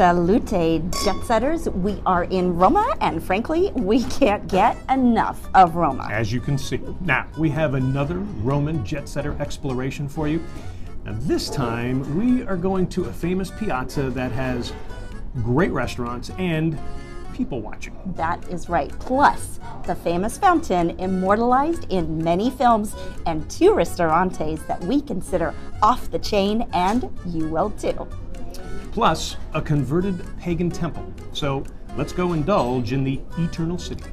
Salute, jet setters. We are in Roma, and frankly, we can't get enough of Roma. As you can see. Now, we have another Roman jet setter exploration for you. Now, this time, we are going to a famous piazza that has great restaurants and people watching. That is right. Plus, the famous fountain immortalized in many films and two restaurantes that we consider off the chain, and you will too plus a converted pagan temple. So let's go indulge in the eternal city.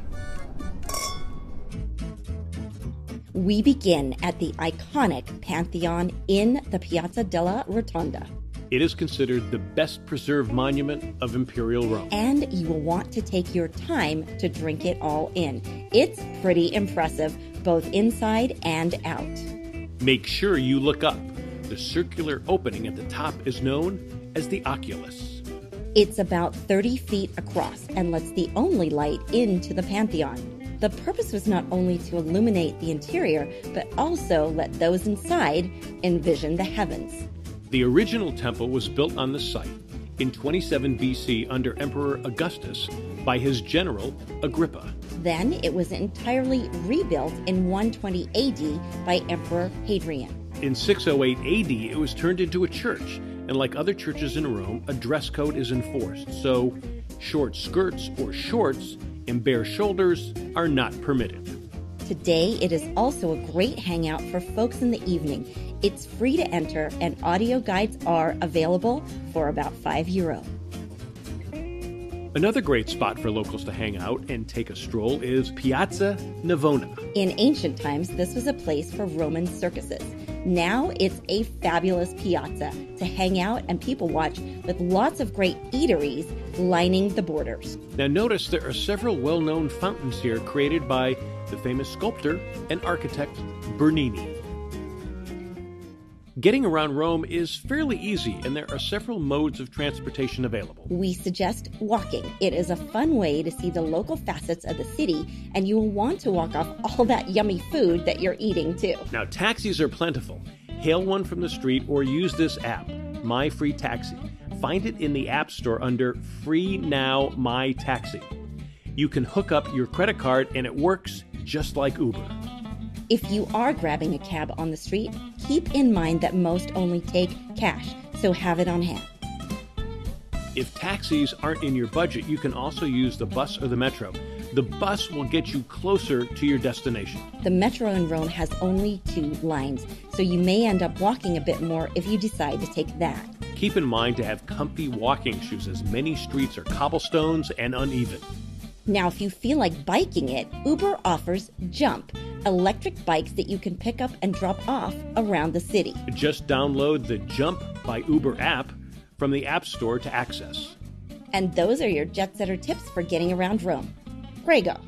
We begin at the iconic Pantheon in the Piazza della Rotonda. It is considered the best preserved monument of Imperial Rome. And you will want to take your time to drink it all in. It's pretty impressive, both inside and out. Make sure you look up. The circular opening at the top is known as the oculus. It's about 30 feet across and lets the only light into the Pantheon. The purpose was not only to illuminate the interior, but also let those inside envision the heavens. The original temple was built on the site in 27 BC under Emperor Augustus by his general Agrippa. Then it was entirely rebuilt in 120 AD by Emperor Hadrian. In 608 AD, it was turned into a church and like other churches in Rome, a dress code is enforced. So, short skirts or shorts and bare shoulders are not permitted. Today, it is also a great hangout for folks in the evening. It's free to enter, and audio guides are available for about 5 euro. Another great spot for locals to hang out and take a stroll is Piazza Navona. In ancient times, this was a place for Roman circuses. Now it's a fabulous piazza to hang out and people watch with lots of great eateries lining the borders. Now, notice there are several well known fountains here created by the famous sculptor and architect Bernini. Getting around Rome is fairly easy, and there are several modes of transportation available. We suggest walking. It is a fun way to see the local facets of the city, and you will want to walk off all that yummy food that you're eating too. Now, taxis are plentiful. Hail one from the street or use this app, My Free Taxi. Find it in the App Store under Free Now My Taxi. You can hook up your credit card, and it works just like Uber. If you are grabbing a cab on the street, keep in mind that most only take cash, so have it on hand. If taxis aren't in your budget, you can also use the bus or the metro. The bus will get you closer to your destination. The metro in Rome has only two lines, so you may end up walking a bit more if you decide to take that. Keep in mind to have comfy walking shoes, as many streets are cobblestones and uneven. Now, if you feel like biking it, Uber offers Jump electric bikes that you can pick up and drop off around the city. Just download the Jump by Uber app from the App Store to access. And those are your jet setter tips for getting around Rome. Prego.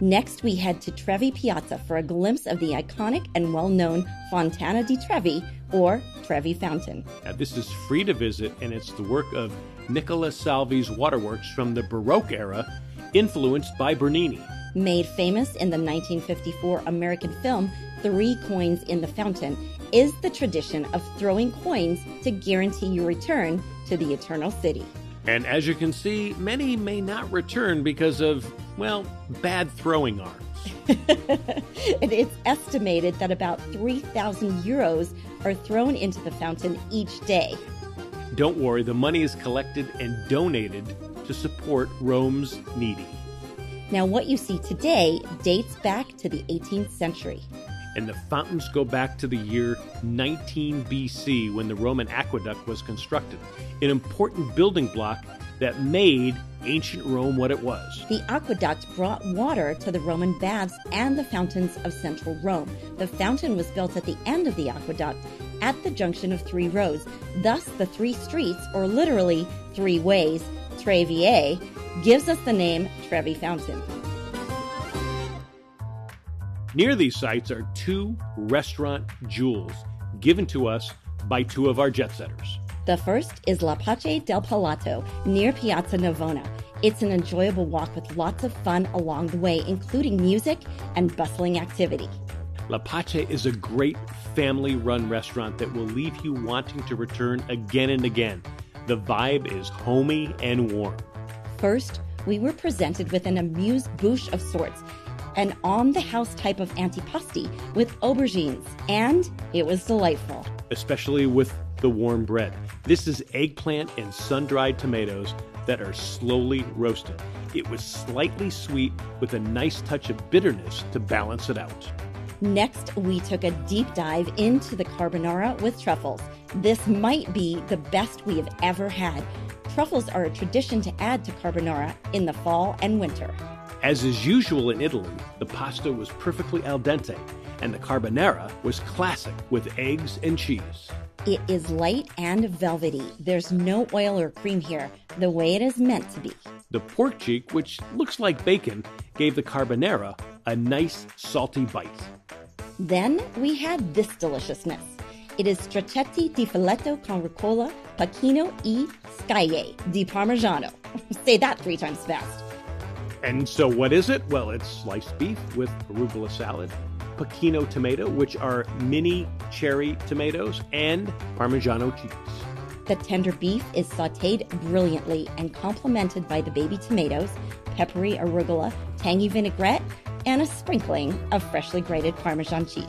Next, we head to Trevi Piazza for a glimpse of the iconic and well known Fontana di Trevi, or Trevi Fountain. Now, this is free to visit, and it's the work of Nicola Salvi's waterworks from the Baroque era, influenced by Bernini. Made famous in the 1954 American film Three Coins in the Fountain, is the tradition of throwing coins to guarantee your return to the Eternal City. And as you can see, many may not return because of, well, bad throwing arms. it's estimated that about 3,000 euros are thrown into the fountain each day. Don't worry, the money is collected and donated to support Rome's needy. Now, what you see today dates back to the 18th century. And the fountains go back to the year 19 BC when the Roman aqueduct was constructed, an important building block that made ancient Rome what it was. The aqueduct brought water to the Roman baths and the fountains of central Rome. The fountain was built at the end of the aqueduct at the junction of three roads. Thus, the three streets, or literally three ways, Trevi, gives us the name Trevi Fountain. Near these sites are two restaurant jewels given to us by two of our jet setters. The first is La Pace del Palato near Piazza Navona. It's an enjoyable walk with lots of fun along the way, including music and bustling activity. La Pace is a great family run restaurant that will leave you wanting to return again and again. The vibe is homey and warm. First, we were presented with an amuse bouche of sorts, an on the house type of antipasti with aubergines, and it was delightful. especially with the warm bread. This is eggplant and sun dried tomatoes that are slowly roasted. It was slightly sweet with a nice touch of bitterness to balance it out. Next, we took a deep dive into the carbonara with truffles. This might be the best we have ever had. Truffles are a tradition to add to carbonara in the fall and winter. As is usual in Italy, the pasta was perfectly al dente, and the carbonara was classic with eggs and cheese. It is light and velvety. There's no oil or cream here, the way it is meant to be. The pork cheek, which looks like bacon, gave the carbonara a nice salty bite. Then we had this deliciousness. It is straccetti di filetto con ricotta, pachino e scaglie di parmigiano. Say that three times fast. And so, what is it? Well, it's sliced beef with arugula salad, pachino tomato, which are mini cherry tomatoes, and Parmigiano cheese. The tender beef is sauteed brilliantly and complemented by the baby tomatoes, peppery arugula, tangy vinaigrette, and a sprinkling of freshly grated Parmesan cheese.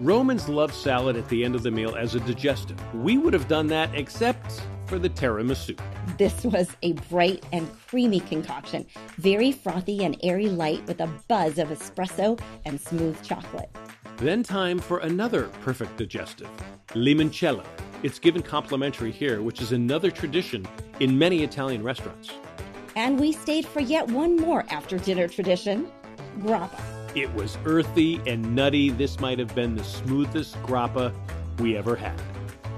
Romans love salad at the end of the meal as a digestive. We would have done that except for the tiramisu. This was a bright and creamy concoction, very frothy and airy light with a buzz of espresso and smooth chocolate. Then time for another perfect digestive, limoncello. It's given complimentary here, which is another tradition in many Italian restaurants. And we stayed for yet one more after dinner tradition grappa. It was earthy and nutty. This might have been the smoothest grappa we ever had.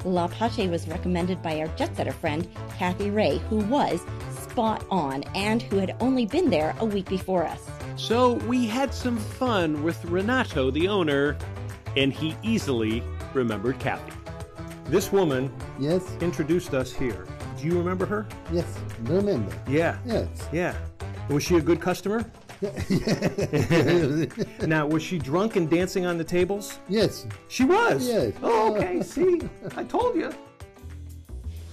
La Pace was recommended by our jet setter friend, Cathy Ray, who was spot on and who had only been there a week before us. So we had some fun with Renato, the owner, and he easily remembered Cathy. This woman Yes, introduced us here. Do you remember her? yes, remember. Yeah. Yes. Yeah. Was she a good customer? now, was she drunk and dancing on the tables? Yes, She was. Yes. Oh, okay. See, I told you.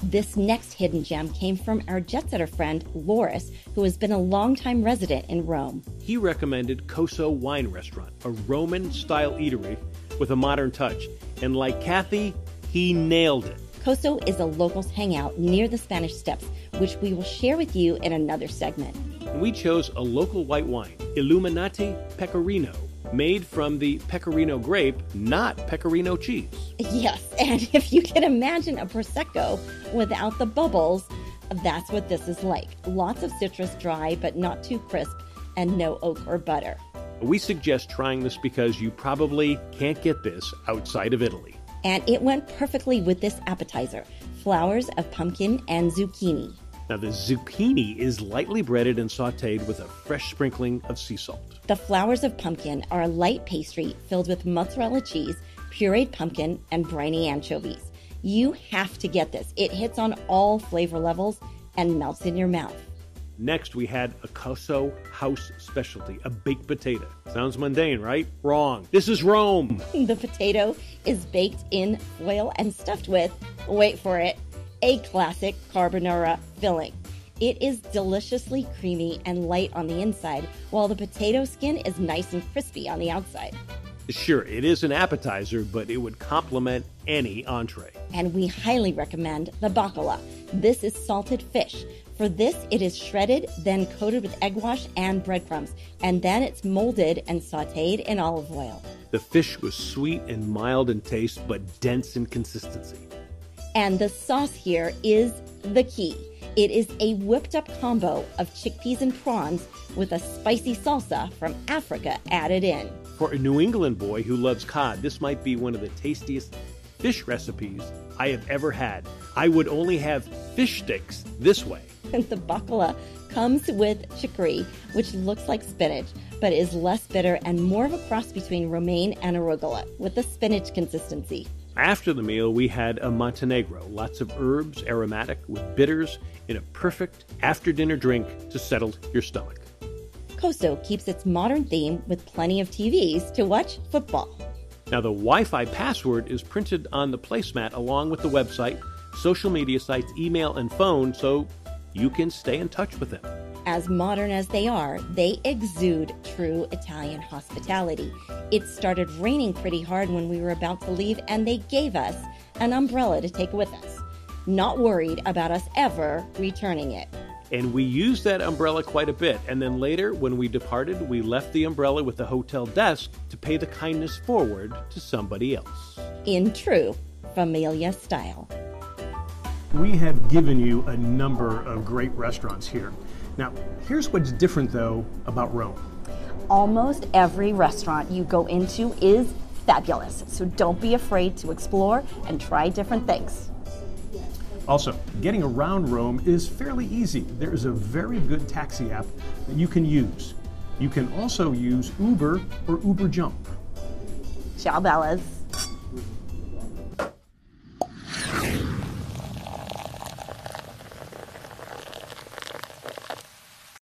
This next hidden gem came from our jet setter friend, Loris, who has been a longtime resident in Rome. He recommended Coso Wine Restaurant, a Roman style eatery with a modern touch. And like Cathy, he nailed it. Coso is a locals hangout near the Spanish Steps, which we will share with you in another segment. We chose a local white wine, Illuminati Pecorino, made from the pecorino grape, not pecorino cheese. Yes, and if you can imagine a Prosecco without the bubbles, that's what this is like. Lots of citrus dry, but not too crisp, and no oak or butter. We suggest trying this because you probably can't get this outside of Italy. And it went perfectly with this appetizer flowers of pumpkin and zucchini. Now, the zucchini is lightly breaded and sauteed with a fresh sprinkling of sea salt. The flowers of pumpkin are a light pastry filled with mozzarella cheese, pureed pumpkin, and briny anchovies. You have to get this. It hits on all flavor levels and melts in your mouth. Next, we had a Coso house specialty, a baked potato. Sounds mundane, right? Wrong. This is Rome. The potato is baked in oil and stuffed with, wait for it, a classic carbonara filling. It is deliciously creamy and light on the inside, while the potato skin is nice and crispy on the outside. Sure, it is an appetizer, but it would complement any entree. And we highly recommend the bacala. This is salted fish. For this, it is shredded, then coated with egg wash and breadcrumbs, and then it's molded and sauteed in olive oil. The fish was sweet and mild in taste, but dense in consistency. And the sauce here is the key. It is a whipped up combo of chickpeas and prawns with a spicy salsa from Africa added in. For a New England boy who loves cod, this might be one of the tastiest fish recipes I have ever had. I would only have fish sticks this way. the bacala comes with chicory, which looks like spinach, but is less bitter and more of a cross between romaine and arugula with a spinach consistency. After the meal, we had a Montenegro, lots of herbs, aromatic, with bitters, in a perfect after dinner drink to settle your stomach. Coso keeps its modern theme with plenty of TVs to watch football. Now, the Wi Fi password is printed on the placemat along with the website social media sites, email, and phone so you can stay in touch with them. As modern as they are, they exude true Italian hospitality. It started raining pretty hard when we were about to leave, and they gave us an umbrella to take with us, not worried about us ever returning it. And we used that umbrella quite a bit. And then later, when we departed, we left the umbrella with the hotel desk to pay the kindness forward to somebody else. In true familia style. We have given you a number of great restaurants here. Now, here's what's different though about Rome. Almost every restaurant you go into is fabulous, so don't be afraid to explore and try different things. Also, getting around Rome is fairly easy. There is a very good taxi app that you can use. You can also use Uber or Uber Jump. Ciao, Bellas.